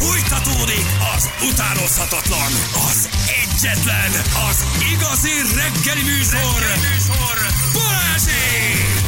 Fújtatódik az utánozhatatlan, az egyetlen, az igazi reggeli műsor, reggeli műsor. Balázsék!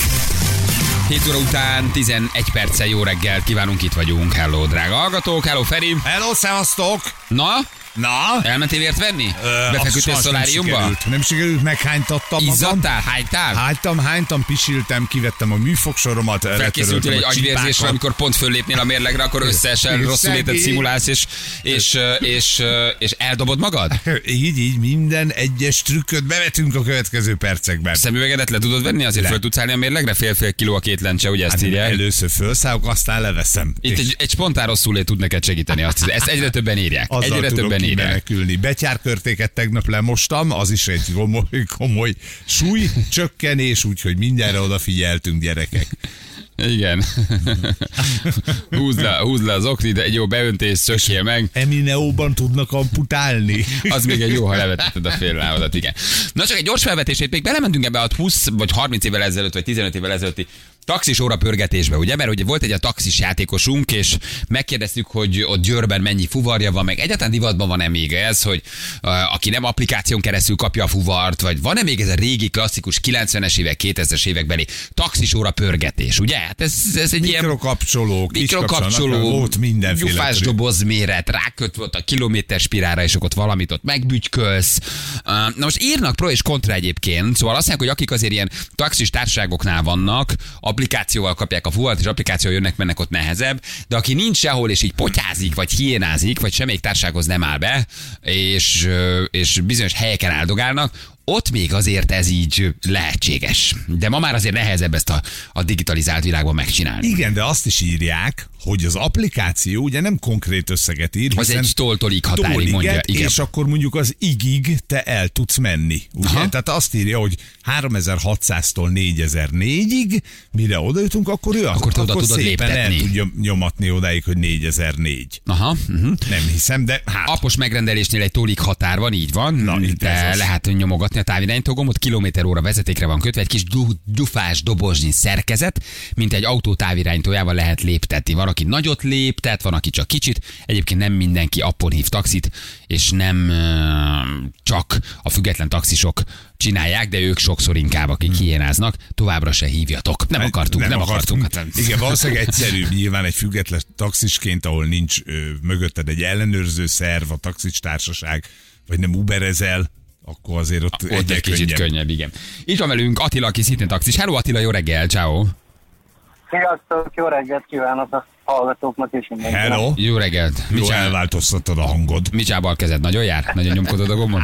7 óra után 11 perccel jó reggelt kívánunk, itt vagyunk. Hello, drága hallgatók, hello Feri. Hello, szevasztok! Na, Na? elmentél vért venni? Ö, Befeküdtél szoláriumba? Nem sikerült, nem sikerült meghánytattam. Izzadtál? Hánytál? Hánytam, hánytam, pisiltem, kivettem a műfogsoromat. Felkészültél egy agyvérzésre, amikor pont föllépnél a mérlegre, akkor összesen És rosszul létet szimulálsz, és, és, és, és eldobod magad? Így, így, minden egyes trükköt bevetünk a következő percekben. Szemüvegedet le tudod venni, azért föl tudsz állni a mérlegre? Fél-fél kiló a két lencse, ugye ezt Hát írják? először felszállok, aztán leveszem. Itt egy, egy spontán rosszul tud neked segíteni. Azt, ezt egyre többen írják. Egyre többen írják. kimenekülni. Betyárkörtéket tegnap lemostam, az is egy komoly, komoly súly, csökkenés, úgyhogy mindenre odafigyeltünk gyerekek. Igen. húzd, le, húzd le az oknit, egy jó beöntés, szökjél meg. Emineóban tudnak amputálni. Az még egy jó, ha levetetted a fél lábadat, igen. Na csak egy gyors felvetését, még belementünk ebbe a 20 vagy 30 évvel ezelőtt, vagy 15 évvel ezelőtti taxis óra pörgetésbe, ugye? Mert ugye volt egy a taxis játékosunk, és megkérdeztük, hogy ott Győrben mennyi fuvarja van, meg egyáltalán divatban van-e még ez, hogy uh, aki nem applikáción keresztül kapja a fuvart, vagy van-e még ez a régi klasszikus 90-es évek, 2000-es évekbeli taxis óra pörgetés, ugye? Hát ez, ez egy ilyen Mikrokapcsoló, mikrokapcsoló, volt mindenféle. gyufás doboz méret, ráköt volt a kilométer spirára, és ott valamit ott megbügykölsz. Uh, Na most írnak pro és kontra egyébként, szóval azt mondják, hogy akik azért ilyen taxis társaságoknál vannak, applikációval kapják a fuvart, és applikációval jönnek, mennek ott nehezebb, de aki nincs sehol, és így potyázik, vagy hiénázik, vagy semmelyik társasághoz nem áll be, és, és bizonyos helyeken áldogálnak, ott még azért ez így lehetséges. De ma már azért nehezebb ezt a, a digitalizált világban megcsinálni. Igen, de azt is írják, hogy az applikáció ugye nem konkrét összeget ír, Az egy toltolig határig Tóliget, mondja. Igen. És akkor mondjuk az igig te el tudsz menni. Ugye? Aha. Tehát azt írja, hogy 3600-tól 4004-ig, mire odajutunk, akkor ő Akkor oda tudod szépen el léptetni. tudja nyomatni odáig, hogy 4004. Aha. Uh-huh. Nem hiszem, de hát Apos megrendelésnél egy tólig határ van, így van. Na, itt ez de az. Nyomogatni a távirányító gombot, kilométer óra vezetékre van kötve, egy kis du- dufás doboznyi szerkezet, mint egy autó távirányítójával lehet léptetni. Van, aki nagyot léptet, van, aki csak kicsit. Egyébként nem mindenki appon hív taxit, és nem ö, csak a független taxisok csinálják, de ők sokszor inkább, akik hiénáznak, továbbra se hívjatok. Nem akartunk, nem, akartunk. Hát, Igen, valószínűleg egyszerűbb nyilván egy független taxisként, ahol nincs ö, mögötted egy ellenőrző szerv, a taxis társaság, vagy nem uberezel, akkor azért ott, ott egy kicsit könnyebb. könnyebb, igen. Itt van velünk Attila, aki szintén taxis. Hello Attila, jó reggel, ciao. Sziasztok, jó reggelt kívánok a hallgatóknak és mindenkinek. Hello, Jó reggelt. jó Mit elváltoztattad a hangod. Micsába a kezed? Nagyon jár? Nagyon nyomkodod a gombon?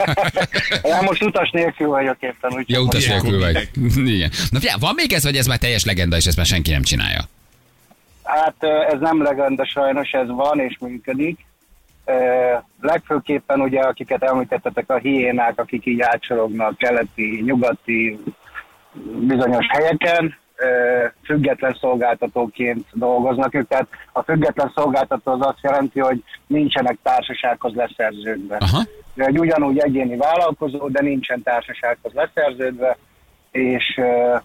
Én most utas nélkül vagyok éppen, úgyhogy Ja, utas nélkül vagy. Igen. Na figyelj, van még ez, vagy ez már teljes legenda, és ezt már senki nem csinálja? Hát ez nem legenda sajnos, ez van és működik. Legfőképpen ugye, akiket említettetek, a hiénák, akik így átsorognak keleti, nyugati, bizonyos helyeken, független szolgáltatóként dolgoznak ők. Tehát a független szolgáltató az azt jelenti, hogy nincsenek társasághoz leszerződve. Aha. Ő egy ugyanúgy egyéni vállalkozó, de nincsen társasághoz leszerződve, és uh,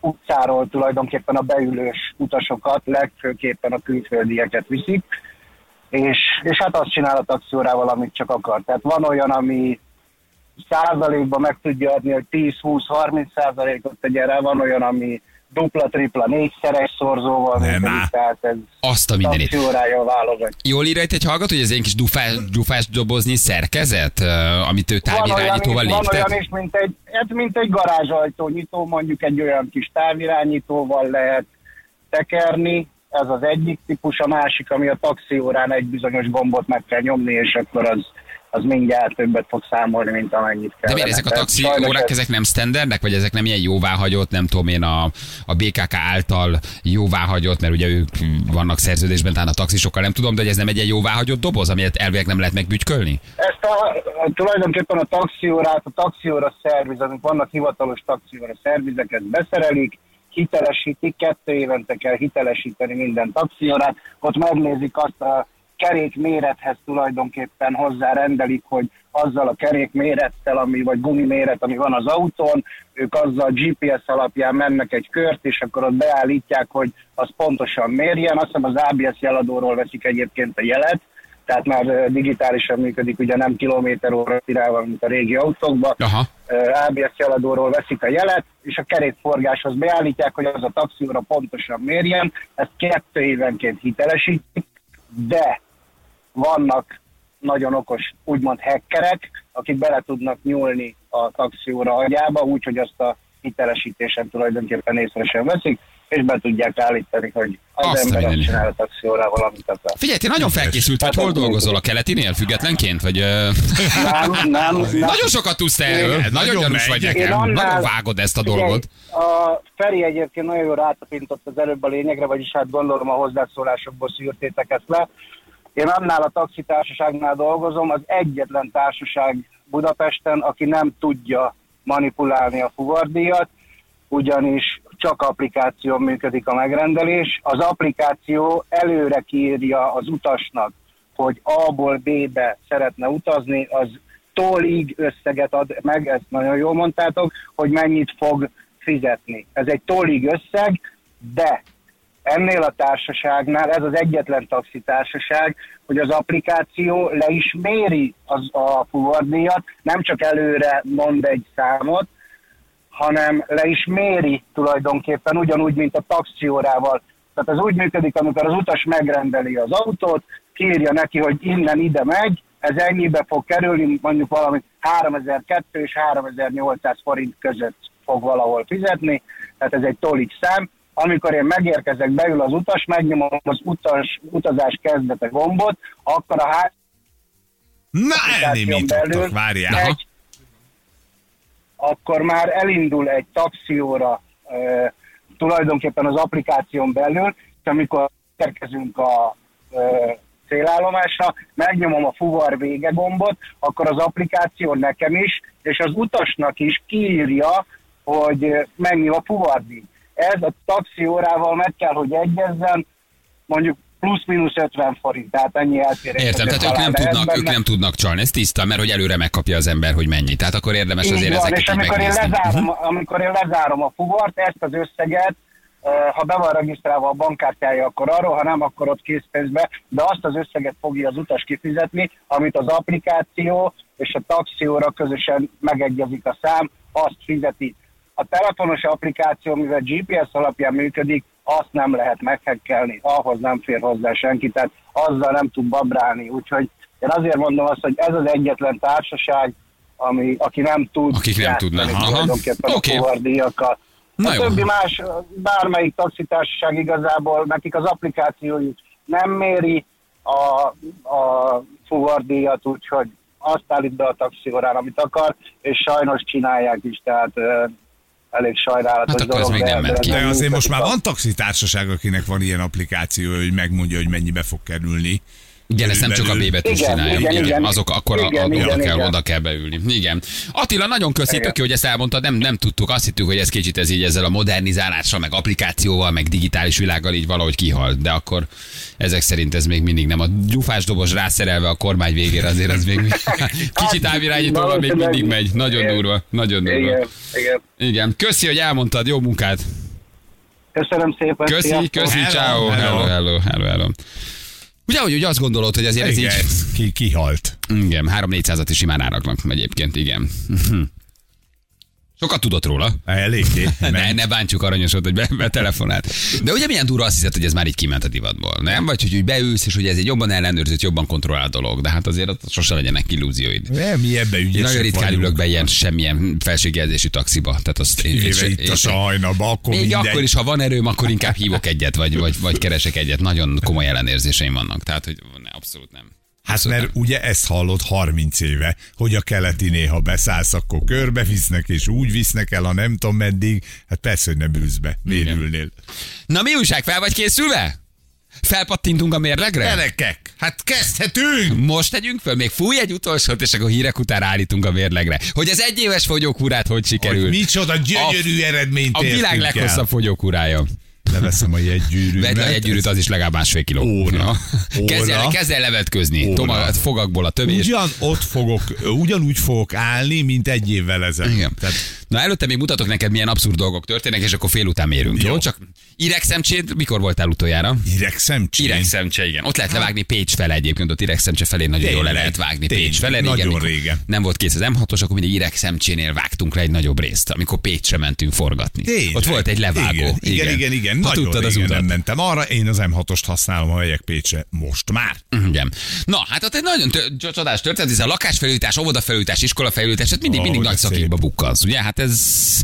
utcáról tulajdonképpen a beülős utasokat, legfőképpen a külföldieket viszik, és, és hát azt csinál a taxiórával, amit csak akar. Tehát van olyan, ami százalékban meg tudja adni, hogy 10-20-30 százalékot tegyen rá, van olyan, ami dupla, tripla, négyszeres szorzóval Nem működik, tehát ez Azt a mindenit. válogat. Jól írja itt egy hallgató, hogy ez egy kis dufás, dufás dobozni szerkezet, ö, amit ő távirányítóval is, van léptet? olyan is, mint egy, hát mint egy garázsajtó nyitó, mondjuk egy olyan kis távirányítóval lehet tekerni, ez az egyik típus, a másik, ami a taxiórán egy bizonyos gombot meg kell nyomni, és akkor az, az mindjárt többet fog számolni, mint amennyit kell. De miért ezek a taxi órák, ezek nem standardnek, vagy ezek nem ilyen jóváhagyott, nem tudom én, a, a BKK által jóváhagyott, mert ugye ők vannak szerződésben, talán a taxisokkal nem tudom, de hogy ez nem egy ilyen jóváhagyott doboz, amit elvileg nem lehet megbügykölni? Ezt a, tulajdonképpen a taxiórát, a taxióra szerviz, amik vannak hivatalos taxióra szervizeket beszerelik, hitelesítik, kettő évente kell hitelesíteni minden taxiórát, ott megnézik azt a kerék mérethez tulajdonképpen hozzárendelik, hogy azzal a kerék mérettel, ami, vagy gumi méret, ami van az autón, ők azzal GPS alapján mennek egy kört, és akkor ott beállítják, hogy az pontosan mérjen. Azt hiszem az ABS jeladóról veszik egyébként a jelet, tehát már digitálisan működik, ugye nem kilométer óra irányban, mint a régi autókban. Aha. ABS jeladóról veszik a jelet, és a kerékforgáshoz beállítják, hogy az a taxióra pontosan mérjen. Ezt kettő évenként hitelesítik, de vannak nagyon okos, úgymond hackerek, akik bele tudnak nyúlni a taxióra agyába, úgyhogy azt a hitelesítésen tulajdonképpen észre sem veszik, és be tudják állítani, hogy az Azt a ember mindenit. csinál a taxiórával, amit akar. Figyelj, te nagyon felkészült vagy, hol dolgozol a keletinél függetlenként? Vagy. Nem, nem, nem. Nagyon sokat tudsz erről, Igen, nagyon nagyon gyanús vagy nekem, Én annál- nagyon vágod ezt a dolgot. Figyelj, A Feri egyébként nagyon jól rátapintott az előbb a lényegre, vagyis hát gondolom a hozzászólásokból szűrtétek ezt le. Én annál a taxitársaságnál dolgozom, az egyetlen társaság Budapesten, aki nem tudja manipulálni a fuvardíjat, ugyanis csak applikáción működik a megrendelés. Az applikáció előre kiírja az utasnak, hogy A-ból B-be szeretne utazni, az tollig összeget ad meg, ezt nagyon jól mondtátok, hogy mennyit fog fizetni. Ez egy tollig összeg, de ennél a társaságnál, ez az egyetlen taxitársaság, hogy az applikáció le is méri az, a fuvardíjat, nem csak előre mond egy számot, hanem le is méri tulajdonképpen ugyanúgy, mint a taxiórával. Tehát ez úgy működik, amikor az utas megrendeli az autót, kírja neki, hogy innen ide megy, ez ennyibe fog kerülni, mondjuk valami 3200 és 3800 forint között fog valahol fizetni, tehát ez egy tolik szám. Amikor én megérkezek, beül az utas, megnyomom az utas, utazás kezdete gombot, akkor a há- Na, elnémítottak, várjál. egy, akkor már elindul egy taxióra e, tulajdonképpen az applikáción belül, és amikor érkezünk a e, célállomásra, megnyomom a fuvar vége gombot, akkor az applikáció nekem is, és az utasnak is kiírja, hogy mennyi a fuvardíj. Ez a taxiórával meg kell, hogy egyezzen, mondjuk plusz-minusz 50 forint, tehát ennyi eltérés. Értem, tehát ők nem, tudnak, ők nem tudnak csalni, ez tiszta, mert hogy előre megkapja az ember, hogy mennyi. Tehát akkor érdemes Így azért van, ezeket és amikor én, megnézni. lezárom, Mhm. amikor én lezárom a fuvart, ezt az összeget, ha be van regisztrálva a bankkártyája, akkor arról, ha nem, akkor ott készpénzbe, de azt az összeget fogja az utas kifizetni, amit az applikáció és a taxióra közösen megegyezik a szám, azt fizeti. A telefonos applikáció, mivel GPS alapján működik, azt nem lehet meghekkelni, ahhoz nem fér hozzá senki, tehát azzal nem tud babrálni. Úgyhogy én azért mondom azt, hogy ez az egyetlen társaság, ami, aki nem tud Akik nem tudnak. Tulajdonképpen Oké. a fuvardíjakkal. Na A jó. többi más, bármelyik taxitársaság igazából, nekik az applikációjuk nem méri a, a fuvardíjat, úgyhogy azt állít be a taxiórán, amit akar, és sajnos csinálják is, tehát elég sajnálatos Hát akkor ez dolog. még nem ment ki. De azért most már van taxitársaság, akinek van ilyen applikáció, hogy megmondja, hogy mennyibe fog kerülni. Igen, ezt nem csak a B Körülbelül. betűs Igen, csinálja. igen, Igen, igen. azok akkor a, Igen, a, igen, oda, kell, igen. oda kell beülni. Igen. Attila, nagyon köszi, tök jó, hogy ezt elmondtad, nem, nem tudtuk, azt hittük, hogy ez kicsit ez így ezzel a modernizálással, meg applikációval, meg digitális világgal így valahogy kihalt, de akkor ezek szerint ez még mindig nem. A gyufás rászerelve a kormány végére azért az még kicsit távirányítóval még mindig megy. Nagyon Igen. durva, nagyon durva. Igen, igen. Igen, köszi, hogy elmondtad, jó munkát. Köszönöm szépen. Köszi, sziasztok. köszi, Hello, ciao, hello. hello, hello, hello, hello. Ugye, hogy úgy azt gondolod, hogy azért ez Igen, így... ez ki, kihalt. Igen, 3-400-at is simán áraknak egyébként, igen. Sokat tudott róla. Eléggé. Ne, ne bántsuk aranyosot, hogy be, betelefonált. De ugye milyen durva azt hiszed, hogy ez már így kiment a divatból, nem? Vagy hogy úgy beülsz, és hogy ez egy jobban ellenőrzött, jobban kontrollált dolog. De hát azért ott sose legyenek illúzióid. Nem, mi ebbe Én ügyesek nagyon ritkán ülök be ilyen semmilyen felségjelzésű taxiba. Tehát azt én, én, Éve én, itt a sajnaba, akkor még mindegy. akkor is, ha van erőm, akkor inkább hívok egyet, vagy, vagy, vagy keresek egyet. Nagyon komoly ellenérzéseim vannak. Tehát, hogy ne, abszolút nem. Hát mert ugye ezt hallod 30 éve, hogy a keleti néha beszállsz, akkor körbevisznek, és úgy visznek el, a nem tudom meddig. Hát persze, hogy nem ülsz be. Miért ülnél? Na mi újság, fel vagy készülve? Felpattintunk a mérlegre? Gyerekek, hát kezdhetünk! Most tegyünk föl, még fúj egy utolsót, és akkor hírek után állítunk a mérlegre. Hogy az egyéves fogyókúrát hogy sikerül. Hogy micsoda gyönyörű eredményt A világ leghosszabb fogyókúrája. Leveszem a jegygyűrűmet. Vedd le egy gyűrűt, az is legalább másfél kiló. Óra. Ja. Kezd el, kezd el levetközni. Óra. Toma, fogakból a többi. és- Ugyan ott fogok, ugyanúgy fogok állni, mint egy évvel ezelőtt. Igen. Tehát Na előtte még mutatok neked, milyen abszurd dolgok történnek, és akkor fél után mérünk. Jó? Jó. Csak Iregszemcsét, mikor voltál utoljára? Iregszemcsén. Iregszemcse, igen. Ott lehet levágni Pécs fele egyébként, ott Iregszemcse felé nagyon jól le lehet vágni tényleg, Pécs fele. nagyon mikor régen. Nem volt kész az M6-os, akkor mindig Iregszemcsénél vágtunk le egy nagyobb részt, amikor Pécsre mentünk forgatni. Tényleg. Ott volt egy levágó. Igen, igen, igen. igen. Ha Nagyon tudtad az utat. nem mentem arra, én az M6-ost használom, ha megyek Pécsre. Most már. Igen. Na, hát ott egy nagyon tö- csodás történet, ez a lakásfelújítás, óvodafelújítás, iskolafelújítás, hát mindig, mindig nagy szakikba bukkansz, ugye? Hát ez,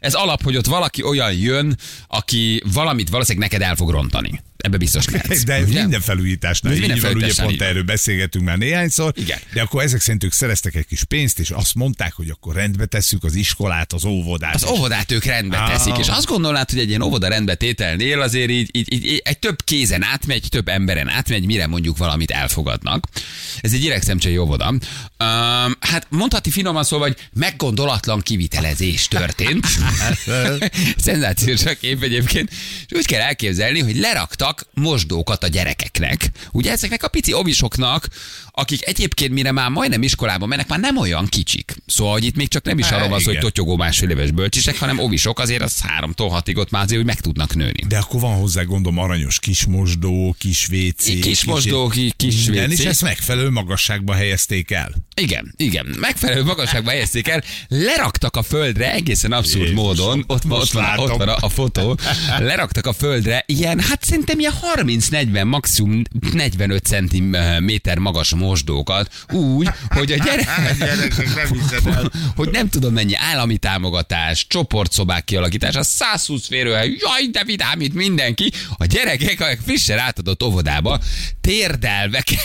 ez alap, hogy ott valaki olyan jön, aki valamit valószínűleg neked el fog rontani. Ebbe biztos lehetsz. De ez ugye? minden felújításnál Ez minden van, ugye felújításnál pont erről beszélgetünk már néhányszor. Igen. De akkor ezek szerint ők szereztek egy kis pénzt, és azt mondták, hogy akkor rendbe tesszük az iskolát, az óvodát. Az óvodát ők rendbe teszik, és azt gondolnád, hogy egy ilyen óvoda rendbe tételnél azért így, így, így, így, egy több kézen átmegy, több emberen átmegy, mire mondjuk valamit elfogadnak. Ez egy iregszemcsei óvoda. Um, hát mondhatni finoman szólva, hogy meggondolatlan kivitelezés történt. Szenzációs a kép egyébként. És úgy kell elképzelni, hogy leraktak mosdókat a gyerekeknek. Ugye ezeknek a pici ovisoknak, akik egyébként mire már majdnem iskolába mennek, már nem olyan kicsik. Szóval, hogy itt még csak nem is arról van szó, hogy totyogó másfél éves bölcsisek, hanem ovisok azért az háromtól hatig ott már azért, hogy meg tudnak nőni. De akkor van hozzá gondom aranyos kismosdó, kis WC. Kis mosdó, ki- kis minden, WC. és ezt megfelelő magasságba helyezték el. Igen, igen. Megfelelő magasságba helyezték el, leraktak a földre egészen abszurd Jézusom, módon, ott van, ott van, ott van a, a fotó, leraktak a földre ilyen, hát szerintem ilyen 30-40, maximum 45 cm magas mosdókat, úgy, hogy a gyerek, nem hiszed el. hogy nem tudom mennyi állami támogatás, csoportszobák kialakítása, 120 férőhely, jaj, de vidám itt mindenki. A gyerekek, akik frissen átadott óvodába, térdelve kell,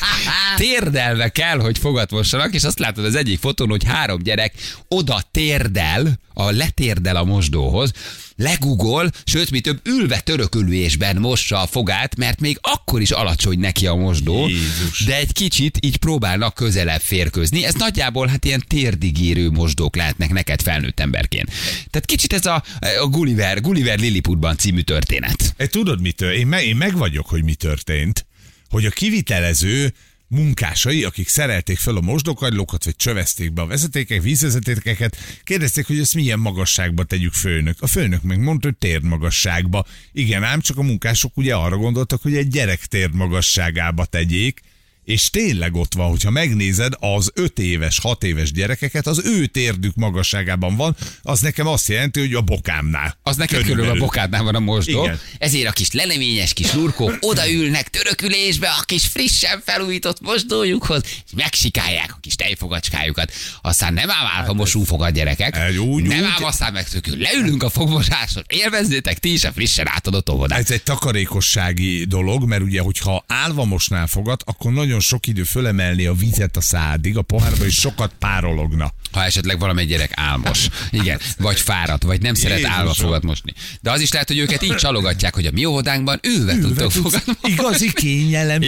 térdelve kell, hogy fogat mossanak, és azt látod az egyik fotón, hogy három gyerek oda térdel, a letérdel a mosdóhoz, legugol, sőt, mi több ülve törökülésben mossa a fogát, mert még akkor is alacsony neki a mosdó, Jézus. de egy kicsit így próbálnak közelebb férkőzni. Ez nagyjából hát ilyen térdigérő mosdók lehetnek neked felnőtt emberként. Tehát kicsit ez a, a Gulliver, Gulliver Lilliputban című történet. E, tudod, mit tör- én, me, én meg vagyok, hogy mi történt. Hogy a kivitelező munkásai, akik szerelték fel a mosdókagylókat, vagy csövezték be a vezetékek, vízvezetékeket, kérdezték, hogy ezt milyen magasságba tegyük főnök. A főnök megmondta, hogy térmagasságba. Igen, ám csak a munkások ugye arra gondoltak, hogy egy gyerek térmagasságába tegyék, és tényleg ott van, hogyha megnézed az 5 éves, 6 éves gyerekeket, az ő térdük magasságában van, az nekem azt jelenti, hogy a bokámnál. Az neked körülbelül a bokádnál van a mosdó. Igen. Ezért a kis leleményes kis lurkók odaülnek törökülésbe a kis frissen felújított mosdójukhoz, és megsikálják a kis tejfogacskájukat. Aztán nem ám áll a mosúfogad gyerekek. Hát úgy, nem ám aztán megtökül. Leülünk a fogmosáson, élvezzétek ti is a frissen átadott óvodát. Ez egy takarékossági dolog, mert ugye, hogyha állva mosnál fogat, akkor nagyon sok idő fölemelni a vizet a szádig, a pohárba, és sokat párologna. Ha esetleg valamely gyerek álmos. Igen. Vagy fáradt, vagy nem szeret Jézusom. állva fogat mosni. De az is lehet, hogy őket így csalogatják, hogy a mi óvodánkban ülve tudtok fogat mosni. Igazi kényelem,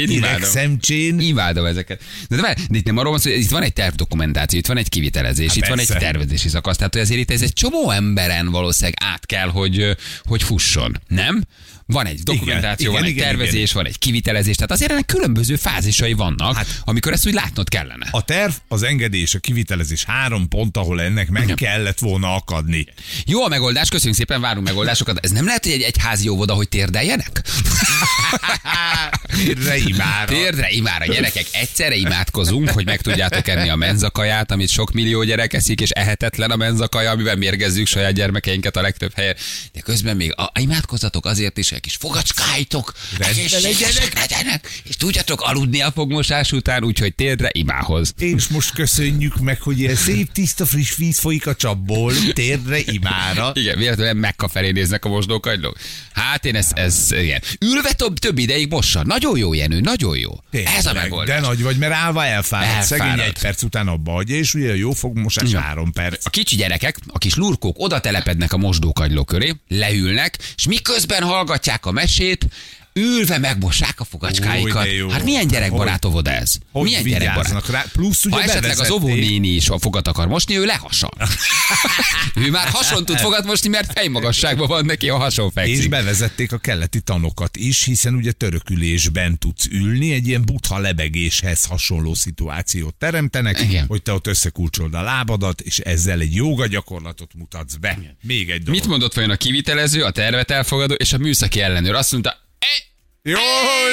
szemcsén. Imádom ezeket. De, de, de itt nem arról van szó, hogy itt van egy tervdokumentáció, itt van egy kivitelezés, Hát itt van egy persze. tervezési szakasz. Tehát hogy azért itt ez egy csomó emberen valószínűleg át kell, hogy, hogy fusson. Nem? Van egy dokumentáció, igen, van egy igen, tervezés, igen. van egy kivitelezés, tehát azért ennek különböző fázisai vannak, hát, amikor ezt úgy látnod kellene. A terv, az engedély és a kivitelezés három pont, ahol ennek meg Igen. kellett volna akadni. Jó a megoldás, köszönjük szépen, várunk megoldásokat. Ez nem lehet, hogy egy egyházi óvoda, hogy térdeljenek? Térdre imára. Térdre imára, gyerekek, egyszerre imádkozunk, hogy meg tudjátok enni a menzakaját, amit sok millió gyerek eszik, és ehetetlen a menzakaja, amivel mérgezzük saját gyermekeinket a legtöbb helyen. De közben még a, imádkozzatok azért is, hogy kis fogacskájtok, egészségesek legyenek, és tudjatok aludni a fogmosás után, úgyhogy térdre imához. És most köszönjük meg, hogy ilyen szép, tiszta, friss víz folyik a csapból, térdre imára. Igen, véletlenül Mekka felé néznek a mosdókagylók. Hát én ez, ez igen. Ülve több, több ideig mossa. Nagyon jó, Jenő, nagyon jó. ez a Tényleg, megoldás. De nagy vagy, mert állva elfárad. Elfárad. Szegény egy perc után abba hagyja, és ugye jó fogmosás Igen. három perc. A kicsi gyerekek, a kis lurkók oda telepednek a mosdókagyló köré, leülnek, és miközben hallgatják a mesét, ülve megmossák a fogacskáikat. Ó. Hát milyen gyerekbarát óvoda ez? Hogy milyen gyerekbarát? rá? Plusz ugye Ha esetleg az óvónéni is a fogat akar mosni, ő lehason. ő már hason tud fogat mosni, mert fejmagasságban van neki a hason És fekszik. bevezették a keleti tanokat is, hiszen ugye törökülésben tudsz ülni, egy ilyen butha lebegéshez hasonló szituációt teremtenek, Igen. hogy te ott összekulcsolod a lábadat, és ezzel egy jóga gyakorlatot mutatsz be. Még egy dolog. Mit mondott vajon a kivitelező, a tervet elfogadó és a műszaki ellenőr? Azt mondta, "Ej, Jó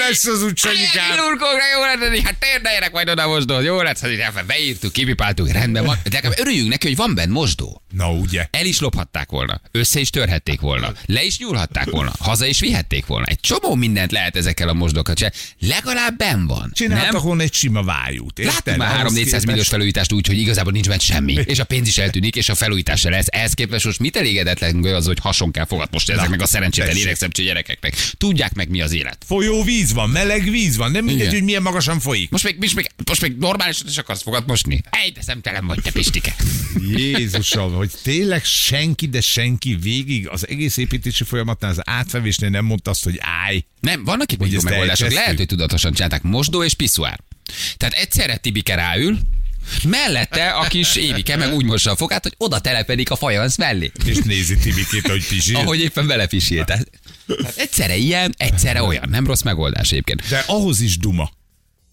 lesz az úgy, Sanyikám! Lurkókra jó lett, hát térdeljenek majd oda mosdót, jó lesz, hogy elfe- beírtuk, kipipáltuk, rendben van. De örüljünk neki, hogy van benne mosdó. Na ugye. El is lophatták volna, össze is törhették volna, le is nyúlhatták volna, haza is vihették volna. Egy csomó mindent lehet ezekkel a mosdókat csinálni. Legalább ben van. Csináltak volna egy sima vájút? Láttuk már Ahhoz 3-400 milliós felújítást úgy, hogy igazából nincs benne semmi. És a pénz is eltűnik, és a felújítás se lesz. Ehhez képest most mit elégedetlen az, hogy hason kell fogat most ezeknek a szerencsétlen tessék. idegszemcsé gyerekeknek. Tudják meg, mi az élet. Folyó víz van, meleg víz van, nem mindegy, Igen. hogy milyen magasan folyik. Most még, most még, most még normálisan is akarsz fogad mosni? Ej, de szemtelen vagy, te Pistike. Jézusom, hogy tényleg senki, de senki végig az egész építési folyamatnál, az átfevésnél nem mondta azt, hogy állj. Nem, vannak itt megoldások. elkezdtük? Lehet, hogy tudatosan csinálták mosdó és piszuár. Tehát egyszerre Tibike ráül, mellette a kis Évike meg úgy mossa a fogát, hogy oda telepedik a fajansz mellé. És nézi Tibikét, hogy pisil. Ahogy éppen belepisil. Tehát, tehát egyszerre ilyen, egyszerre olyan. Nem rossz megoldás egyébként. De ahhoz is duma.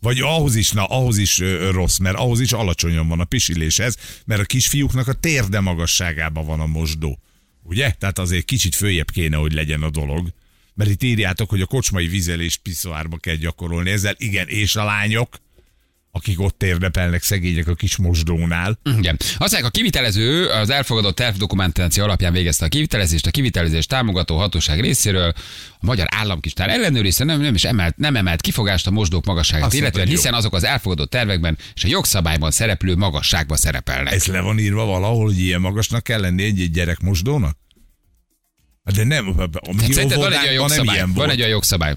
Vagy ahhoz is, na, ahhoz is ö, rossz, mert ahhoz is alacsonyan van a pisiléshez, mert a kisfiúknak a térde magasságában van a mosdó. Ugye? Tehát azért kicsit följebb kéne, hogy legyen a dolog. Mert itt írjátok, hogy a kocsmai vizelést piszoárba kell gyakorolni. Ezzel igen, és a lányok, akik ott érdepelnek szegények a kis mosdónál. Igen. Azt mondják, a kivitelező az elfogadott tervdokumentáció alapján végezte a kivitelezést, a kivitelezés támogató hatóság részéről a magyar államkincstár ellenőrizte, nem, nem is emelt, nem emelt kifogást a mosdók magasságát, Azt mondta, hiszen azok az elfogadott tervekben és a jogszabályban szereplő magasságban szerepelnek. Ez le van írva valahol, hogy ilyen magasnak kell lenni egy, egy gyerek mosdónak? Hát De nem, a mi Hát szerinted van egy olyan jogszabály. Van egy olyan jogszabály.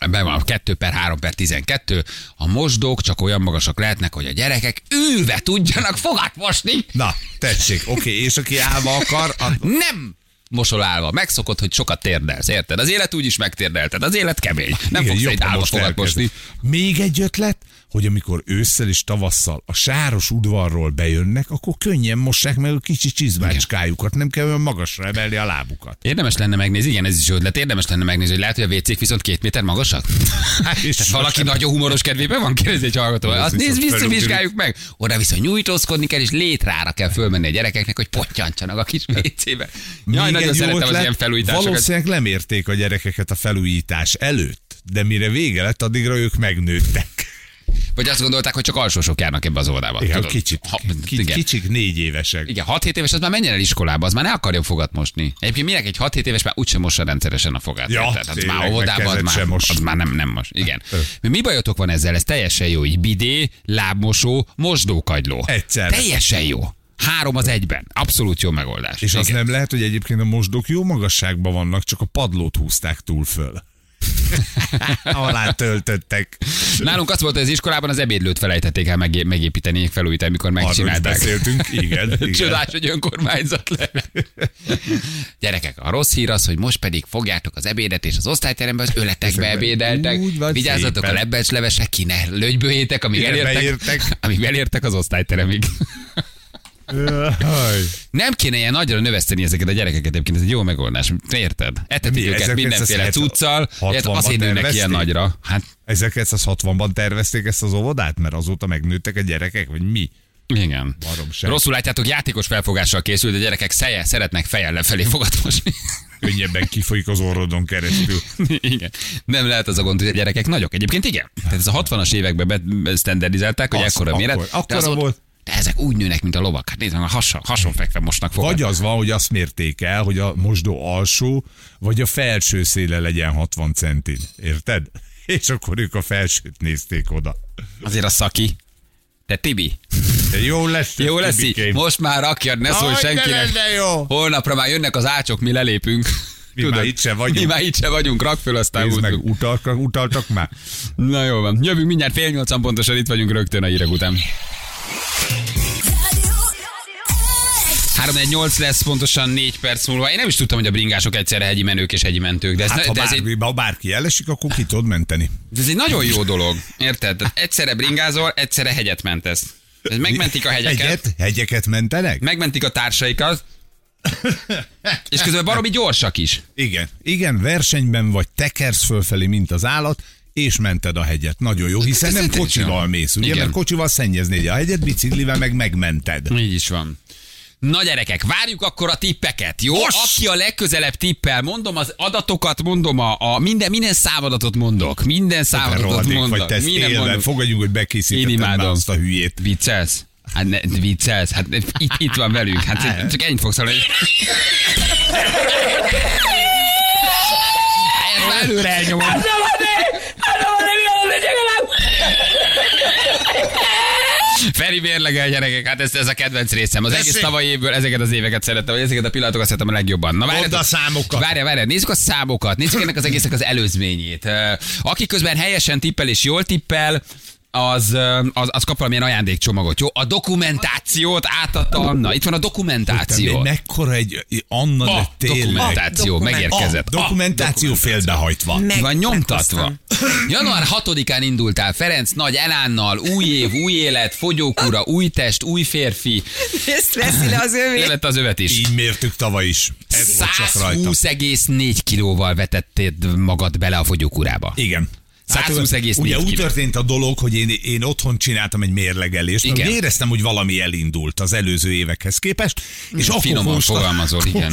Ebben van a 2 per 3 per 12. A mosdók csak olyan magasak lehetnek, hogy a gyerekek ülve tudjanak fogat mosni. Na, tessék, oké, és aki állva akar, a... Nem mosol állva. Megszokott, hogy sokat térdelsz, érted? Az élet úgy is megtérdelted. Az élet kemény. Nem Igen, fogsz egy fogat elkezded. mosni. Még egy ötlet, hogy amikor ősszel és tavasszal a sáros udvarról bejönnek, akkor könnyen mossák meg a kicsi csizmácskájukat, nem kell olyan magasra emelni a lábukat. Érdemes lenne megnézni, igen, ez is ötlet. Érdemes lenne megnézni, hogy lehet, hogy a WC-k viszont két méter magasak. És Tehát valaki nagyon humoros kedvében van, kérdezi egy hallgató. Azt nézd, visszavizsgáljuk meg. Oda viszont nyújtózkodni kell, és létrára kell fölmenni a gyerekeknek, hogy pottyantsanak a kis WC-be. Jaj, nagyon szeretem az ilyen felújításokat. Valószínűleg lemérték a gyerekeket a felújítás előtt, de mire vége lett, addigra ők megnőttek. Vagy azt gondolták, hogy csak alsósok járnak ebbe az óvodába. Igen, tudod? kicsit, Ha, ki, igen. kicsik négy évesek. Igen, 6-7 éves, az már menjen el iskolába, az már ne akarjon fogat mosni. Egyébként minek egy 6-7 éves már úgysem mossa rendszeresen a fogát. Ja, érted? az már óvodában, az már, az már nem, nem most. Igen. Mi bajotok van ezzel? Ez teljesen jó. Így bidé, lábmosó, mosdókagyló. Egyszerre. Teljesen jó. Három az egyben. Abszolút jó megoldás. És az Igen. nem lehet, hogy egyébként a mosdók jó magasságban vannak, csak a padlót húzták túl föl. Alá töltöttek. Nálunk azt volt, hogy az iskolában az ebédlőt felejtették el megé- megépíteni, felújítani, mikor Arról megcsinálták. beszéltünk, igen. igen. Csodás, hogy önkormányzat le. Gyerekek, a rossz hír az, hogy most pedig fogjátok az ebédet, és az osztályteremben az öletekbe ebédeltek. Vigyázzatok szépen. a lebbecslevesekre, ki ne lögybőjétek, amíg Kire elértek, beértek. amíg elértek az osztályteremig. Nem kéne ilyen nagyra növeszteni ezeket a gyerekeket, egyébként ez egy jó megoldás. Érted? Etetik őket 1970 mindenféle cuccal, 60-ban azért nőnek ilyen nagyra. Hát 1960-ban tervezték ezt az óvodát, mert azóta megnőttek a gyerekek, vagy mi? igen. Baromság. Rosszul látjátok, játékos felfogással készült, a gyerekek szeje, szeretnek fejjel lefelé fogat mosni. Könnyebben kifolyik az orrodon keresztül. igen. Nem lehet az a gond, hogy a gyerekek nagyok. Egyébként igen. Tehát ez a 60-as években be- standardizálták, hogy ekkora akkor- méret. de akkora volt. De ezek úgy nőnek, mint a lovak. Hát nézd meg, a hason, hason fekve mosnak fogat. Vagy az van, hogy azt mérték el, hogy a mosdó alsó, vagy a felső széle legyen 60 centin. Érted? És akkor ők a felsőt nézték oda. Azért a szaki. Te Tibi, De jó lesz. jó lesz így. Most már rakjad, ne szólj de senkinek. lenne jó. Holnapra már jönnek az ácsok, mi lelépünk. Mi már itt se vagyunk. Mi már itt se vagyunk, rak föl, aztán Nézd meg, utaltak, utaltak már. Na jó van. Jövünk mindjárt fél nyolcan pontosan, itt vagyunk rögtön a hírek után. 318 lesz pontosan 4 perc múlva. Én nem is tudtam, hogy a bringások egyszerre hegyi menők és hegyi mentők, de ez, Hát, ha, de ez, egy, bárki, ha bárki elesik, akkor ki tudod menteni. de ez egy nagyon jó dolog. Érted? Egyszerre bringázol, egyszerre hegyet mentesz. Megmentik a hegyeket, Hegyet, hegyeket mentenek? megmentik a társaikat, és közben baromi gyorsak is. Igen. Igen, versenyben vagy tekersz fölfelé, mint az állat, és mented a hegyet. Nagyon jó, hiszen nem kocsival mész, ugye? Igen. Mert kocsival szennyezni a hegyet, biciklivel meg megmented. Így is van. Na gyerekek, várjuk akkor a tippeket, jó? Most! Aki a legközelebb tippel, mondom az adatokat, mondom a, a minden, minden számadatot mondok. Minden számadatot rohadék mondok. vagy, te ezt minden élve, mondok. fogadjunk, hogy Én bekészítettem már azt a hülyét. Viccelsz? Hát ne, viccelsz? Hát itt, itt van velünk. Hát csak ennyit fogsz hallani. Előre elnyomom. Feri mérlegel gyerekek, hát ez, ez a kedvenc részem. Az egész Tessék. tavalyi évből ezeket az éveket szerettem, vagy ezeket a pillanatokat szerettem a legjobban. Na Mondd a számokat. Várja, várja, nézzük a számokat, nézzük ennek az egésznek az előzményét. Aki közben helyesen tippel és jól tippel, az, az, az kap valamilyen ajándékcsomagot, jó? A dokumentációt átadta Anna. Itt van a Te dokumentáció. mekkora egy Anna, de A tényleg. dokumentáció Dokument- megérkezett. A dokumentáció félbehajtva. Meg- van nyomtatva. meghoztam. Január 6-án indultál Ferenc nagy elánnal, új év, új élet, fogyókúra, új test, új férfi. Ezt veszi le az övé. Élet az övet is. Így mértük tavaly is. Ez volt csak rajta. 120,4 kilóval vetettéd magad bele a fogyókúrába. Igen. Hát, 120,4 ugye úgy történt a dolog, hogy én, én otthon csináltam egy mérlegelést, mert Igen. ugye éreztem, hogy valami elindult az előző évekhez képest, és akkor finoman kósta- fogalmazol, igen.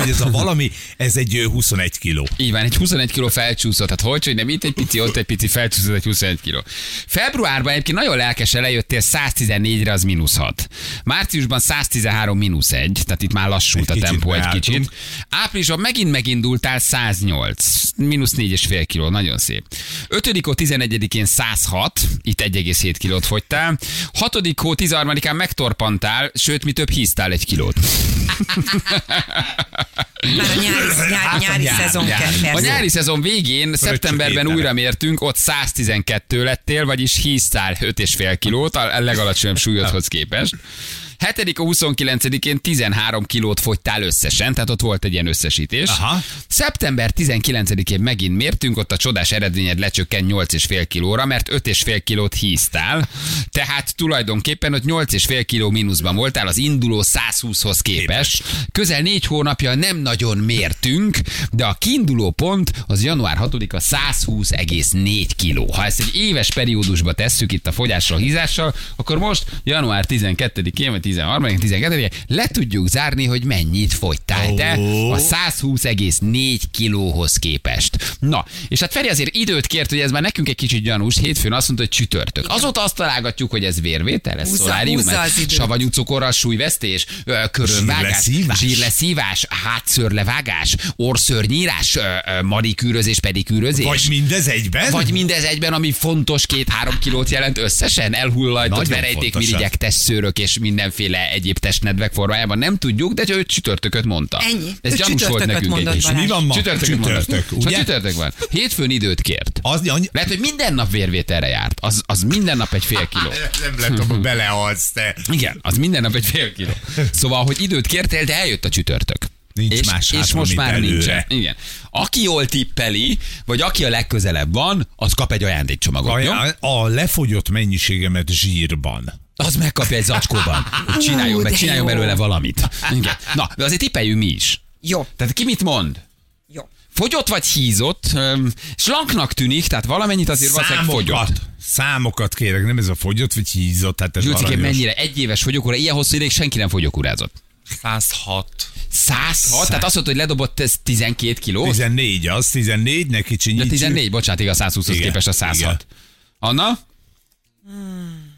hogy ez a valami, ez egy ö, 21 kiló. Így van, egy 21 kiló felcsúszott, hát hogy, hogy nem itt egy pici, ott egy pici felcsúszott egy 21 kiló. Februárban egyébként nagyon lelkesen lejöttél 114-re, az mínusz 6. Márciusban 113 mínusz 1, tehát itt már lassult Egy a tempó egy beálltunk. kicsit. Áprilisban megint megindultál 108, mínusz 4,5 kiló, nagyon szép. 5. hó 11-én 106, itt 1,7 kilót fogytál. 6. hó 13-án megtorpantál, sőt, mi több híztál egy kilót. Már a nyári, nyári, nyári nyár, szezon nyár. kell. A nyári szezon végén, szeptemberben ételek. újra mértünk, ott 112 lettél, vagyis híztál 5,5 kilót, a legalacsonyabb súlyodhoz képest. 7. a 29-én 13 kilót fogytál összesen, tehát ott volt egy ilyen összesítés. Aha. Szeptember 19-én megint mértünk, ott a csodás eredményed lecsökken 8,5 kilóra, mert 5,5 kilót híztál. Tehát tulajdonképpen ott 8,5 kiló mínuszban voltál az induló 120-hoz képest. Közel négy hónapja nem nagyon mértünk, de a kiinduló pont az január 6-a 120,4 kiló. Ha ezt egy éves periódusba tesszük itt a fogyással, hízással, akkor most január 12-én vagy 13-án, 12 le tudjuk zárni, hogy mennyit fogytál te a 120,4 kilóhoz képest. Na, és hát Feri azért időt kért, hogy ez már nekünk egy kicsit gyanús, hétfőn azt mondta, hogy csütörtök. Azóta azt találgatjuk, hogy ez vérvétel, ez Húzza- szolárium, húzza savanyú cukorral súlyvesztés, körönvágás, Zsírleszívás. hátszörlevágás, orszörnyírás, manikűrözés, pedikűrözés. Vagy mindez egyben? Vagy mindez egyben, ami fontos két-három kilót jelent összesen, elhullajtott Nagyon verejték, mirigyek, az. testszőrök és mindenféle egyéb testnedvek formájában. Nem tudjuk, de ő csütörtököt mondta. Ennyi. Ez gyanús volt nekünk mondott, egy És mi van ma? Csütörtököt mondott. Csütörtök, Ha ugye? csütörtök van. Hétfőn időt kért. Az, annyi, Lehet, hogy minden nap vérvételre járt. Az, az minden nap egy fél kiló. nem lehet, hogy belehalsz te. Igen, az minden nap egy fél kiló. Szóval, hogy időt kértél, de eljött a csütörtök. Nincs és, más és most már előre. nincsen. Igen. Aki jól tippeli, vagy aki a legközelebb van, az kap egy ajándékcsomagot. jó? A, a lefogyott mennyiségemet zsírban. Az megkapja egy zacskóban. Csináljon, Ú, be, de csináljon belőle valamit. Igen. Na, de azért tippeljünk mi is. Jó, Tehát ki mit mond? jó. Fogyott vagy hízott, slanknak tűnik, tehát valamennyit azért valószínűleg fogyott. Számokat, kérek, nem ez a fogyott vagy hízott. Hát ez aranyos. mennyire? Egy éves fogyókúra, ilyen hosszú ideig senki nem fogyókúrázott. 106. 106? Tehát azt mondta, hogy ledobott ez 12 kiló? 14 az, 14, ne De kicsinyítsük. 14, bocsánat, igaz, 120-hoz Igen, képest a 106. Anna? 112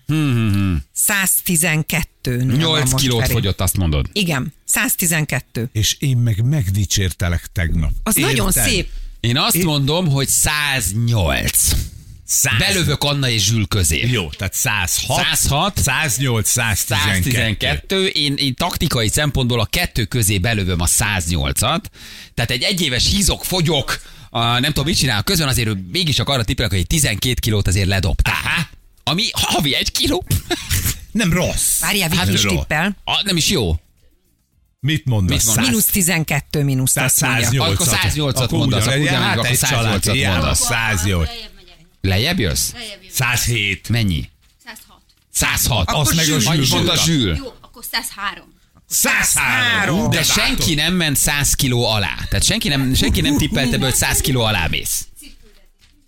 nő van 8 most, kilót Feri. fogyott, azt mondod. Igen, 112. És én meg megdicsértelek tegnap. Az nagyon Érted? szép. Én azt mondom, hogy 108. Száz... Belövök Anna és Zsül közé. Jó, tehát 106, 106, 108, 112. 112, én, én taktikai szempontból a kettő közé belövöm a 108-at, tehát egy egyéves hízok, fogyok, a, nem tudom, mit csinál, közben azért ő mégis csak arra tippelek, hogy 12 kilót azért ledobtál. Ami havi egy kiló. Nem rossz. Várjál, Hát Viki is jó. tippel. A, nem is jó. Mit mondasz? Mit mondasz? Mínusz 12, mínusz Tehát azt mondja. 108 Akkor 108-at mondasz, akkor ugyanúgy, hát akkor egy 108-at család, ilyen, mondasz. 108. Lejjebb jössz? 107. Mennyi? 106. 106. Azt meg a zsűl. Annyit mondta Zsül. Jó, akkor 103. 103. De senki nem ment 100 kiló alá. Tehát senki nem, senki nem tippelte be, hogy 100 kiló alá mész.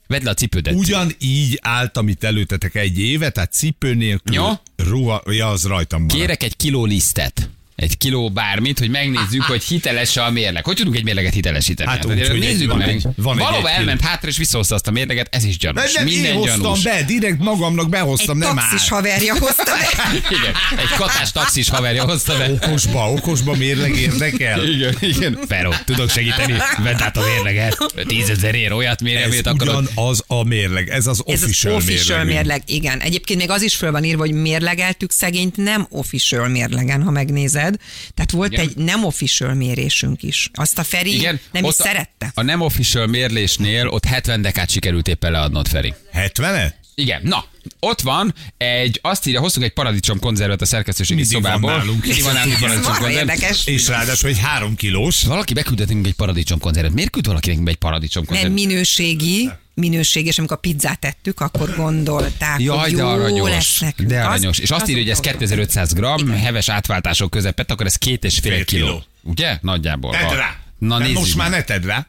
Vedd le a cipődet. Ugyanígy álltam itt előtetek egy éve, tehát cipő nélkül, Jó. ruha, ja, az rajtam van. Kérek egy kiló lisztet. Egy kiló bármit, hogy megnézzük, hogy hiteles a mérleg. Hogy tudunk egy mérleget hitelesíteni? Hát Hát, úgy, hogy nézzük egy- van meg. egy- van egy Valóban egy elment hátra, és visszahozta azt a mérleget, ez is gyanús. nem, Minden én hoztam gyanús. be, direkt magamnak Egy behoztam, nem taxis áll. haverja hozta be. Igen, egy katás taxis haverja hozta be. Okosba, okosba mérleg érdekel. Igen, igen. Feró, tudok segíteni, vedd át a mérleget. Tízezer ér olyat mérje, amit akarod. ugyanaz a mérleg, ez az Ez az official, official mérleg. mérleg, igen. Egyébként még az is föl van írva, hogy mérlegeltük szegényt nem official mérlegen, ha megnézed. Tehát volt Igen. egy nem official mérésünk is. Azt a Feri Igen, nem is ott a- szerette. A nem official mérlésnél ott 70 dekát sikerült éppen leadnod, Feri. 70 Igen, na, ott van egy, azt írja, hoztunk egy paradicsom konzervet a szerkesztőségi Mindig van szobából. nálunk. Mindig van nálunk paradicsom konzerv. És ráadásul egy három kilós. Valaki beküldött nekünk egy paradicsom konzervet. Miért küld valaki nekünk egy paradicsom Nem konzervet? minőségi, minőségi, és amikor a pizzát tettük, akkor gondolták, Jaj, hogy de jó aranyos. lesz nekünk. De Az- aranyos. És azt az írja, hogy ez utolsó. 2500 gram, heves átváltások közepett, akkor ez két és fél Fél kiló. kiló. Ugye? Nagyjából. Tedd rá. Na nézzük. most már ne tedd rá.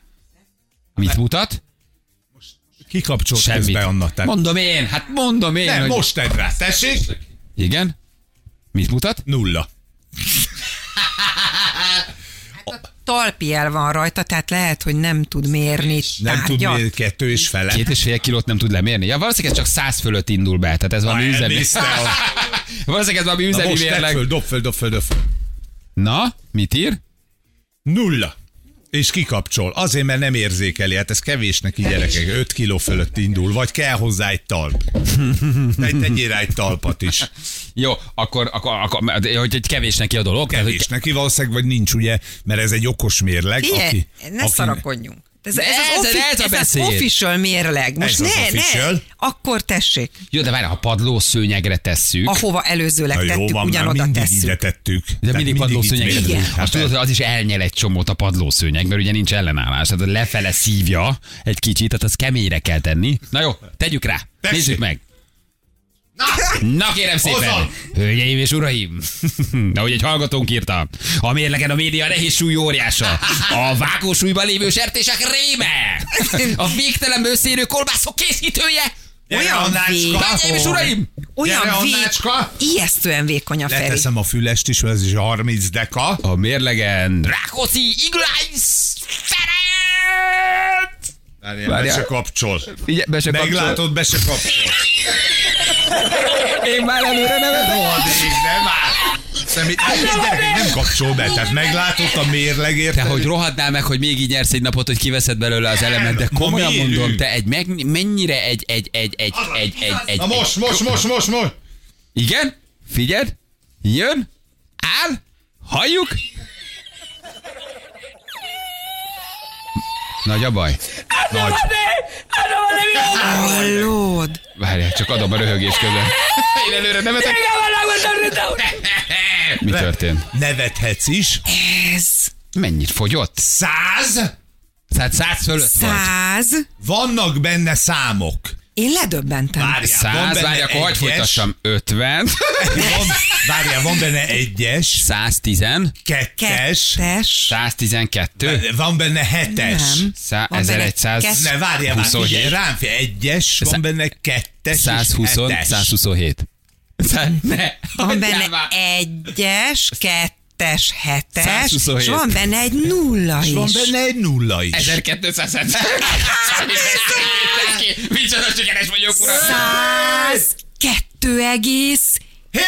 Mit mutat? Kikapcsolt Semmit. közben annak. Tehát. Mondom én, hát mondom én. Nem, hogy... most tedd rá. Tessék? Igen? Mit mutat? Nulla. Talpi el van rajta, tehát lehet, hogy nem tud mérni Nem tud tárgyat. miért kettő és fele. Két és fél kilót nem tud lemérni. Ja, valószínűleg ez csak 100 fölött indul be, tehát ez valami Na, üzemi. a- valószínűleg ez valami Na üzemi most tedd mérleg. föl, dob föl, dob föl, dob föl. Na, mit ír? Nulla. És kikapcsol. Azért, mert nem érzékeli. Hát ez kevés neki gyerekek. 5 kiló fölött indul. Vagy kell hozzá egy talp. Egy tegyél rá egy talpat is. Jó, akkor, akkor, akkor hogy egy kevés neki a dolog. tehát, hogy- Kevés neki valószínűleg, vagy nincs ugye, mert ez egy okos mérleg. Figyelj, aki, ne aki- szarakodjunk. Ez, ez, ez- az, offi- ez a ez az official mérleg. Most Ez ne, az official. ne, akkor tessék. Jó, de várj, ha padlószőnyegre tesszük. Ahova előzőleg Na jó, tettük, van, ugyanoda mindig tesszük. ide tettük. De Tehát mindig mérünk. Igen. Azt Hát tudod, hogy az is elnyel egy csomót a padlószőnyeg, mert ugye nincs ellenállás. Tehát lefele szívja egy kicsit, tehát az keményre kell tenni. Na jó, tegyük rá. Tessék. Nézzük meg. Na kérem szépen, Hozzon! hölgyeim és uraim, ahogy egy hallgatónk írta, a mérlegen a média nehéz súly óriása, a vágósúlyban lévő sertések réme, a végtelen bőszérő kolbászok készítője, Olyan vég. hölgyeim és uraim, Olyan Annácska! ijesztően vékony a Feri. Leteszem a fülest is, mert ez is 30 deka. a mérlegen Rákóczi Iglájsz Ferenc! Várjál, Várjál. be se kapcsol. Figyelj, be se kapcsol. Meglátod, be se kapcsol. Én már előre nem Rohadék, nem már. Nem, gyerekek, nem kapcsol be, tehát meglátod a mérlegért. Te, hogy rohadnál meg, hogy még így nyersz egy napot, hogy kiveszed belőle az elemet, de komolyan mondom, te egy, meg, mennyire egy, egy, egy, egy, egy, egy, egy, Na most, most, most, most, most. Igen? Figyeld, jön, áll, halljuk. Nagy a baj. Nagy. Hallod? Várjál, csak adom a röhögés közben. Én előre nevetek. Mi történt? Nevethetsz is. Ez Mennyit fogyott? Száz. Tehát száz fölött vagy. száz. Vannak benne számok. Én ledöbbentem. Várjál, Száz, várj, akkor hagyd folytassam. 50, Van, várjál, van benne egyes, 110, kettes, Kettes. 112, van benne hetes. Nem. Szá- Van benne 1100, kettő. Ne, várjál, már 27. figyelj, rám figyelj, egyes, van benne kettes 120, és hetes. 127. Szá- Ne, Van benne egyes, kettes, hetes, 127. és van benne egy nulla És van is. benne egy nulla is. 1270. Micsoda sikeres vagyok, uram. Száz, kettő egész, Hé!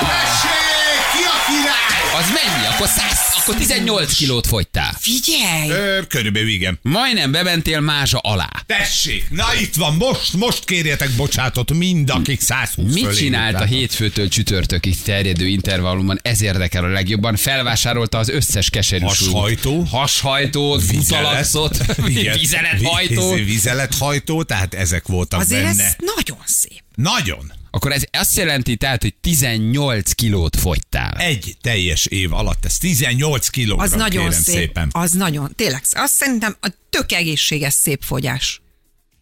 Tessék, ki a király? Az mennyi? Akkor 100, akkor 18 kilót fogytál. figyelj! Ö, körülbelül igen. Majdnem bementél mázsa alá. Tessék, na itt van, most, most kérjetek bocsátot mind, akik 120 Mit csinált a hétfőtől csütörtökig terjedő intervallumban? Ez érdekel a legjobban. Felvásárolta az összes keserű. Hashajtó. Hashajtó, Igen. vizelethajtó. Vi- Vizelethajtó, tehát ezek voltak Azért benne. ez nagyon szép. Nagyon. Akkor ez azt jelenti tehát, hogy 18 kilót fogytál. Egy teljes év alatt, ez 18 kilogramm, Az nagyon kérem szép. szépen. Az nagyon, tényleg, azt szerintem a tök egészséges szép fogyás.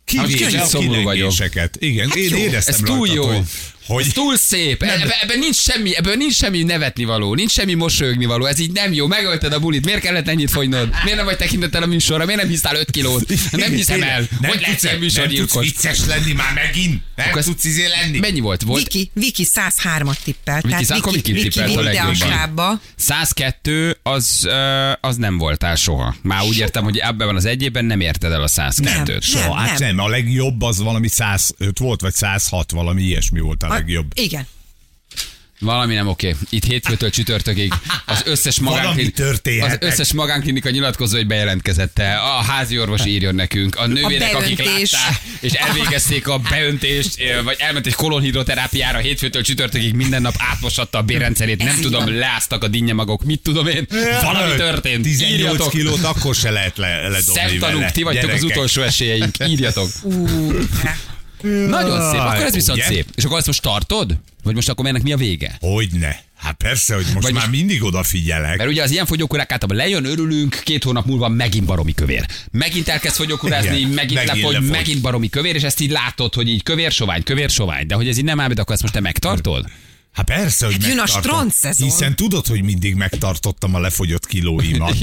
Kivéve a szomorú vagyok. Igen, én jó. éreztem Ez túl rajtad, jó. hogy, hogy Ez túl szép. Ebben, ebben nincs semmi, ebben nincs semmi nevetni való, nincs semmi mosolyogni való. Ez így nem jó. Megölted a bulit. Miért kellett ennyit fogynod? Miért nem vagy tekintettel a műsorra? Miért nem hisztál 5 kilót? Nem hiszem el. Nem hogy lehet tudsz, ilyen nem tudsz műsorgyilkos? vicces lenni már megint? Nem Akkor tudsz izé lenni? Mennyi volt? Volt Viki, Viki 103-at tippelt. Viki, tehát akkor Viki tippelt a legjobban. sábba. 102, az, az nem voltál soha. Már úgy értem, hogy ebben van az egyében nem érted el a 102-t. Nem. Soha, hát nem. nem. A legjobb az valami 105 volt, vagy 106, valami ilyesmi volt legjobb. Igen. Valami nem oké. Itt hétfőtől csütörtökig az összes magánklinika, az összes magánklinika nyilatkozó, hogy bejelentkezett A házi orvos írjon nekünk. A nővérek, akik beöntés. látták, és elvégezték a beöntést, vagy elment egy kolonhidroterápiára hétfőtől csütörtökig minden nap átmosatta a bérrendszerét. Nem tudom, leáztak a dinnyemagok. Mit tudom én? Valami történt. 18 Írjatok. kilót akkor se lehet le, ledobni Szemtanúk, ti vagytok az Gyerekek. utolsó esélyeink. Írjatok. Nagyon szép. Akkor ez viszont Ugye? szép. És akkor ezt most tartod? Vagy most akkor ennek mi a vége? Hogyne. Hát persze, hogy most Vagy már most- mindig odafigyelek. Mert ugye az ilyen fogyókúrák általában lejön, örülünk, két hónap múlva megint baromi kövér. Megint elkezd fogyókúrázni, Igen, megint, megint lefogy, lefogy. megint baromi kövér, és ezt így látod, hogy így kövér sovány, kövér sovány. De hogy ez így nem áll, akkor ezt most te megtartod? Hát persze, hogy Hát jön a megtartom. strandszezon. Hiszen tudod, hogy mindig megtartottam a lefogyott kilóimat.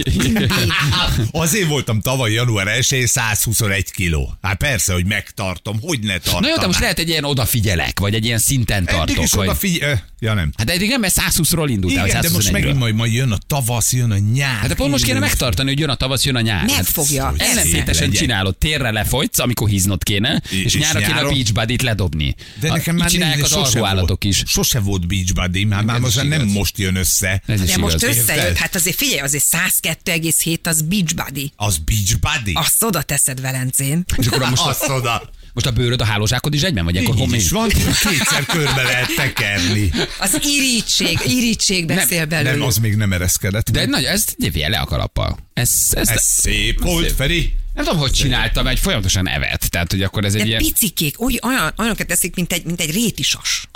Azért voltam tavaly január 1 121 kiló. Hát persze, hogy megtartom. Hogy ne tartom? Na jó, de most lehet egy ilyen odafigyelek, vagy egy ilyen szinten Eddig tartok. is Vagy... odafigyel... Ja nem. Hát eddig nem, mert 120-ról indultál, Igen, de most 121-ről. megint majd, majd jön a tavasz, jön a nyár. Hát de pont most kéne megtartani, hogy jön a tavasz, jön a nyár. Hát Megfogja. hogy Persze. Ellentétesen csinálod, térre lefogysz, amikor híznod kéne, és, És nyára kéne a nyáron? beach buddy ledobni. De nekem már csinálják nem, az sose alvóállatok volt, is. Sose volt beach buddy, már, már Ez most nem most jön össze. Ez is De most igaz. összejött, hát azért figyelj, azért 102,7 az beach body. Az beach buddy? Azt oda teszed Velencén. És akkor most, Azt oda. most a bőröd, a hálózsákod is egyben, vagy Így homén? is van, kétszer körbe lehet tekerni. Az irítség, irítség beszél belőle. Nem, az még nem ereszkedett. De nagy, ez gyévje le a kalappal. Ez, ez, Ez szép volt. Feri. Nem tudom, hogy csináltam, egy folyamatosan evett. Tehát, hogy akkor ez egy De ilyen... picikék, úgy, olyan, olyanokat teszik, mint egy, mint egy rétisas.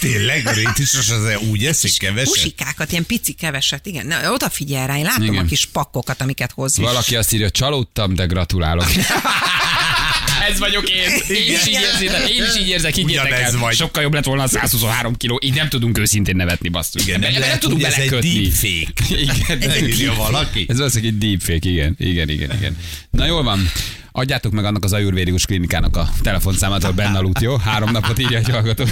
Tényleg, a rétisos az úgy eszik keveset? Husikákat, ilyen pici keveset, igen. Na, odafigyel rá, én látom Igen. a kis pakkokat, amiket hoz. Valaki azt írja, csalódtam, de gratulálok. Ez vagyok én. Én is így érzek, én is így érzek, higgyétek el. vagy. Sokkal jobb lett volna a 123 kiló. Így nem tudunk őszintén nevetni, basszus. Igen, nem lehet, tudunk hogy ez egy belekötni. deepfake. Igen, Ez ez, valaki. ez valószínűleg egy deepfake, igen. Igen, igen, igen. Na jól van. Adjátok meg annak az ajurvédikus klinikának a telefonszámát, ahol benne aludt, jó? Három napot írja egy hallgató.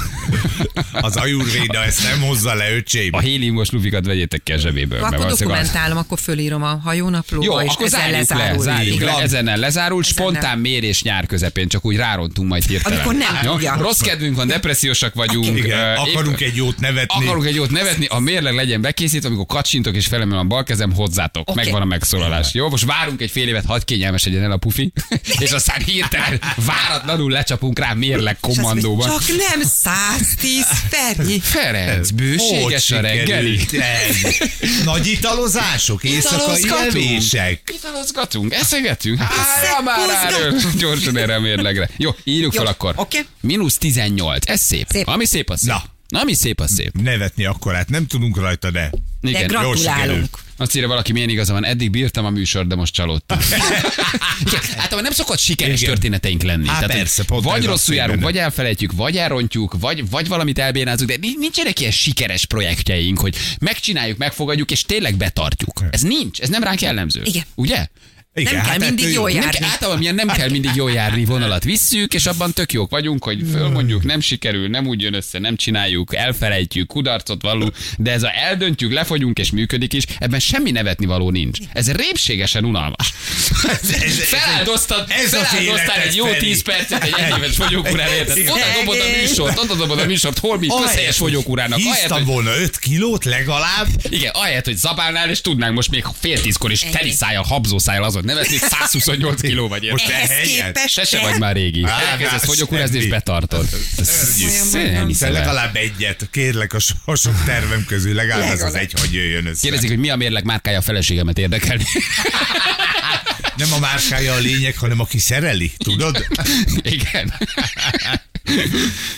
Az ajurvéda ezt nem hozza le, öcsém. A héliumos lufikat vegyétek ki a zsebéből. Akkor valószínűleg dokumentálom, akkor fölírom a hajónaplóba, Jó, és akkor ezzel zárjuk le, lezárul. zárjuk Így le, ezennel lezárul, spontán mérés nyár közepén, csak úgy rárontunk majd hirtelen. Amikor nem Jó? Rossz kedvünk van, depressziósak vagyunk. Igen, akarunk épp- egy jót nevetni. Akarunk egy jót nevetni, a mérleg legyen bekészítve, amikor kacsintok és felemel a bal kezem, hozzátok. Oké. Megvan a megszólalás. Jó, most várunk egy fél évet, hadd kényelmesedjen el a pufi, és aztán hirtelen váratlanul lecsapunk rá mérleg kommandóban. Csak nem 110 Feri. Ferenc, bőséges a Hogy reggeli. Nagy italozások, éjszakai Italozgatunk. elvések. Italozgatunk, eszegetünk. Hára már erről. Gyorsan erre a mérlegre. Jó, írjuk Jó, fel akkor. oké. Mínusz 18. Ez szép. Szép. Ami szép, az szép. Na. Ami szép, az szép. Nevetni akkor, hát nem tudunk rajta, de... De Igen. gratulálunk. Azt írja valaki, milyen igaza van, eddig bírtam a műsor, de most csalódtam. Igen, hát nem szokott sikeres Igen. történeteink lenni. Há, hogy persze, pont vagy rosszul járunk, vagy elfelejtjük, vagy elrontjuk, vagy, vagy valamit elbénázunk, de ni- nincsenek ilyen sikeres projektjeink, hogy megcsináljuk, megfogadjuk, és tényleg betartjuk. Ez nincs, ez nem ránk jellemző. Igen. Ugye? Igen, kell mindig ettől jól jó. jár- Nem kell, általában milyen nem kell mindig jól járni vonalat visszük, és abban tök jók vagyunk, hogy fölmondjuk, nem sikerül, nem úgy jön össze, nem csináljuk, elfelejtjük, kudarcot vallunk, de ez a eldöntjük, lefogyunk és működik is, ebben semmi nevetni való nincs. Ez répségesen unalmas. Ez- ez- ez- Feláldoztad, ez életed, egy jó Feri. 10 percet egy egyéves fogyókúrára, érted? Oda dobod a műsort, oda dobod a műsort, hol mi közhelyes fogyókúrának. Hogy, volna 5 kilót legalább. igen, ahelyett, hogy zabálnál, és tudnánk most még fél tízkor is teli szájjal, habzó szájjal azon nevetni, 128 kiló vagy. Most ehelyett. képest Te se te- vagy már régi. Elkezdesz hát fogyókúrázni és betartod. Te legalább egyet. Kérlek a so- a sok tervem közül, legalább ez az egy, hogy jöjjön össze. Kérdezik, hogy mi a mérleg márkája a feleségemet érdekelni. Nem a márkája a lényeg, hanem aki szereli, tudod? Igen.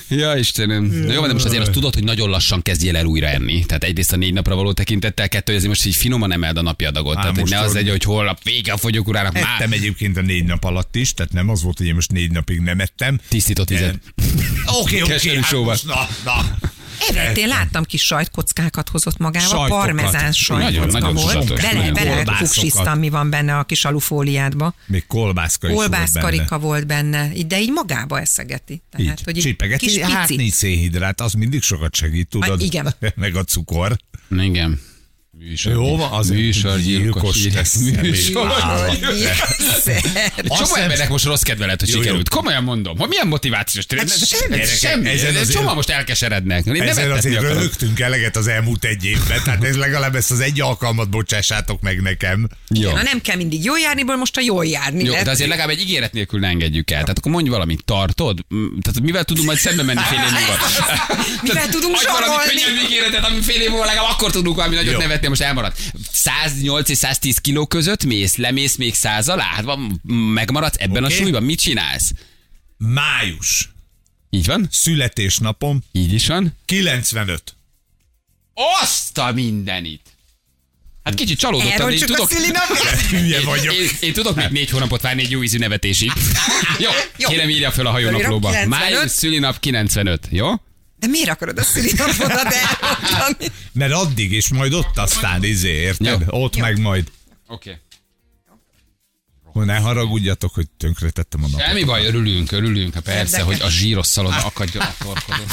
Ja, Istenem. Na jó, de most azért azt tudod, hogy nagyon lassan kezdjél el újra enni. Tehát egyrészt a négy napra való tekintettel, kettő, hogy azért most így finoman emeld a napi adagot. Á, Tehát ne az egy, hogy holnap vége a fogyókurának már Ettem egyébként a négy nap alatt is, tehát nem az volt, hogy én most négy napig nem ettem. tisztított vizet. Oké, oké, hát most na, na. Evett, én láttam kis sajtkockákat hozott magával, Sajtokat. parmezán sajtkocka volt. Bele, bele fuksiztam, mi van benne a kis alufóliádba. Még kolbászka is volt benne. Kolbászkarika volt benne, de így magába eszegeti. Tehát, Így, hogy csipegeti, kis hát pici. nincs szénhidrát, az mindig sokat segít, tudod? Igen. Meg a cukor. Igen. Műsor, Jó van, az műsor, gyilkos, lesz. műsor. Csomó embernek most rossz kedve lett, hogy Jó, jó. sikerült. Komolyan mondom, hogy milyen motivációs tényleg. Hát Ez- semmi, semmi. ezen Ez azért- Csomó most elkeserednek. Én ettetni azért akarok. rögtünk eleget az elmúlt egy évben, tehát ez legalább ezt az egy alkalmat bocsássátok meg nekem. Jó. Na nem kell mindig jól járniból, most a jól járni. Jó, de azért legalább egy ígéret nélkül ne engedjük el. Tehát akkor mondj valamit, tartod? Mm, Tehát mivel tudunk majd szembe menni fél év múlva? Mivel tudunk adj valami könnyebb ígéretet, ami fél év múlva legalább akkor tudunk valami nagyot Jó. nevetni, most elmaradt. 108 és 110 kiló között mész, lemész még száz alá? Hát van, megmaradsz ebben Oké. a súlyban? Mit csinálsz? Május. Így van? Születésnapom Így is van? 95. Azt a mindenit! Hát kicsit csalódottam, én tudok. Hülye vagyok. én, én, tudok még négy hónapot várni egy jó ízű nevetésig. Jó, Jó. kérem írja föl a hajónaplóba. Fölírom, 95. Május szülinap 95, jó? De miért akarod a szülinapodat elmondani? Mert addig, és majd ott aztán izé, érted? Jó. Ott Jó. meg majd. Oké. Okay. Hogy ne haragudjatok, hogy tönkretettem a napot. Semmi baj, örülünk, örülünk. Persze, Érdekes. hogy a zsíros szaloda akadjon a torkodon.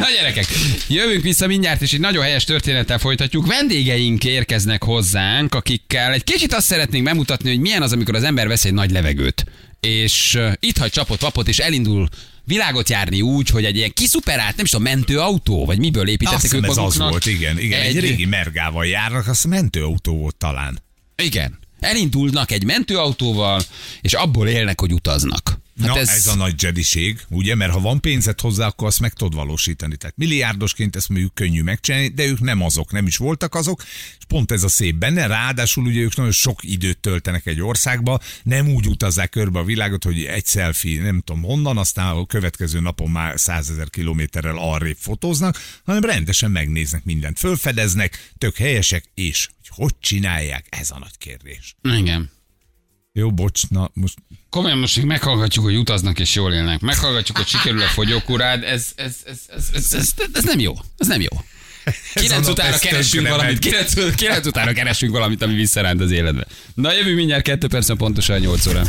Na gyerekek, jövünk vissza mindjárt, és egy nagyon helyes történettel folytatjuk. Vendégeink érkeznek hozzánk, akikkel egy kicsit azt szeretnénk bemutatni, hogy milyen az, amikor az ember vesz egy nagy levegőt. És itt hagy csapot, vapot, és elindul világot járni úgy, hogy egy ilyen kiszuperált, nem is tudom, mentőautó, vagy miből Azt építettek hiszem ők ez az volt, igen. igen. Egy, Egy- régi mergával járnak, azt mentőautó volt talán. Igen. Elindulnak egy mentőautóval, és abból élnek, hogy utaznak. Hát Na, ez... ez a nagy jediség, ugye? Mert ha van pénzed hozzá, akkor azt meg tudod valósítani. Tehát milliárdosként ezt mondjuk könnyű megcsinálni, de ők nem azok, nem is voltak azok, és pont ez a szép benne. Ráadásul ugye ők nagyon sok időt töltenek egy országba, nem úgy utazzák körbe a világot, hogy egy selfie, nem tudom honnan, aztán a következő napon már százezer kilométerrel arrébb fotóznak, hanem rendesen megnéznek mindent, fölfedeznek, tök helyesek, és hogy hogy csinálják, ez a nagy kérdés. Igen. Jó, bocs, na most Komolyan most még meghallgatjuk, hogy utaznak és jól élnek. Meghallgatjuk, hogy sikerül a fogyókurád. Ez, ez, ez, ez, ez, ez, ez nem jó. Ez nem jó. Kilenc utána keresünk valamit, kilenc, kilenc utána keresünk valamit, ami visszaránt az életbe. Na jövő mindjárt kettő percen pontosan 8 óra.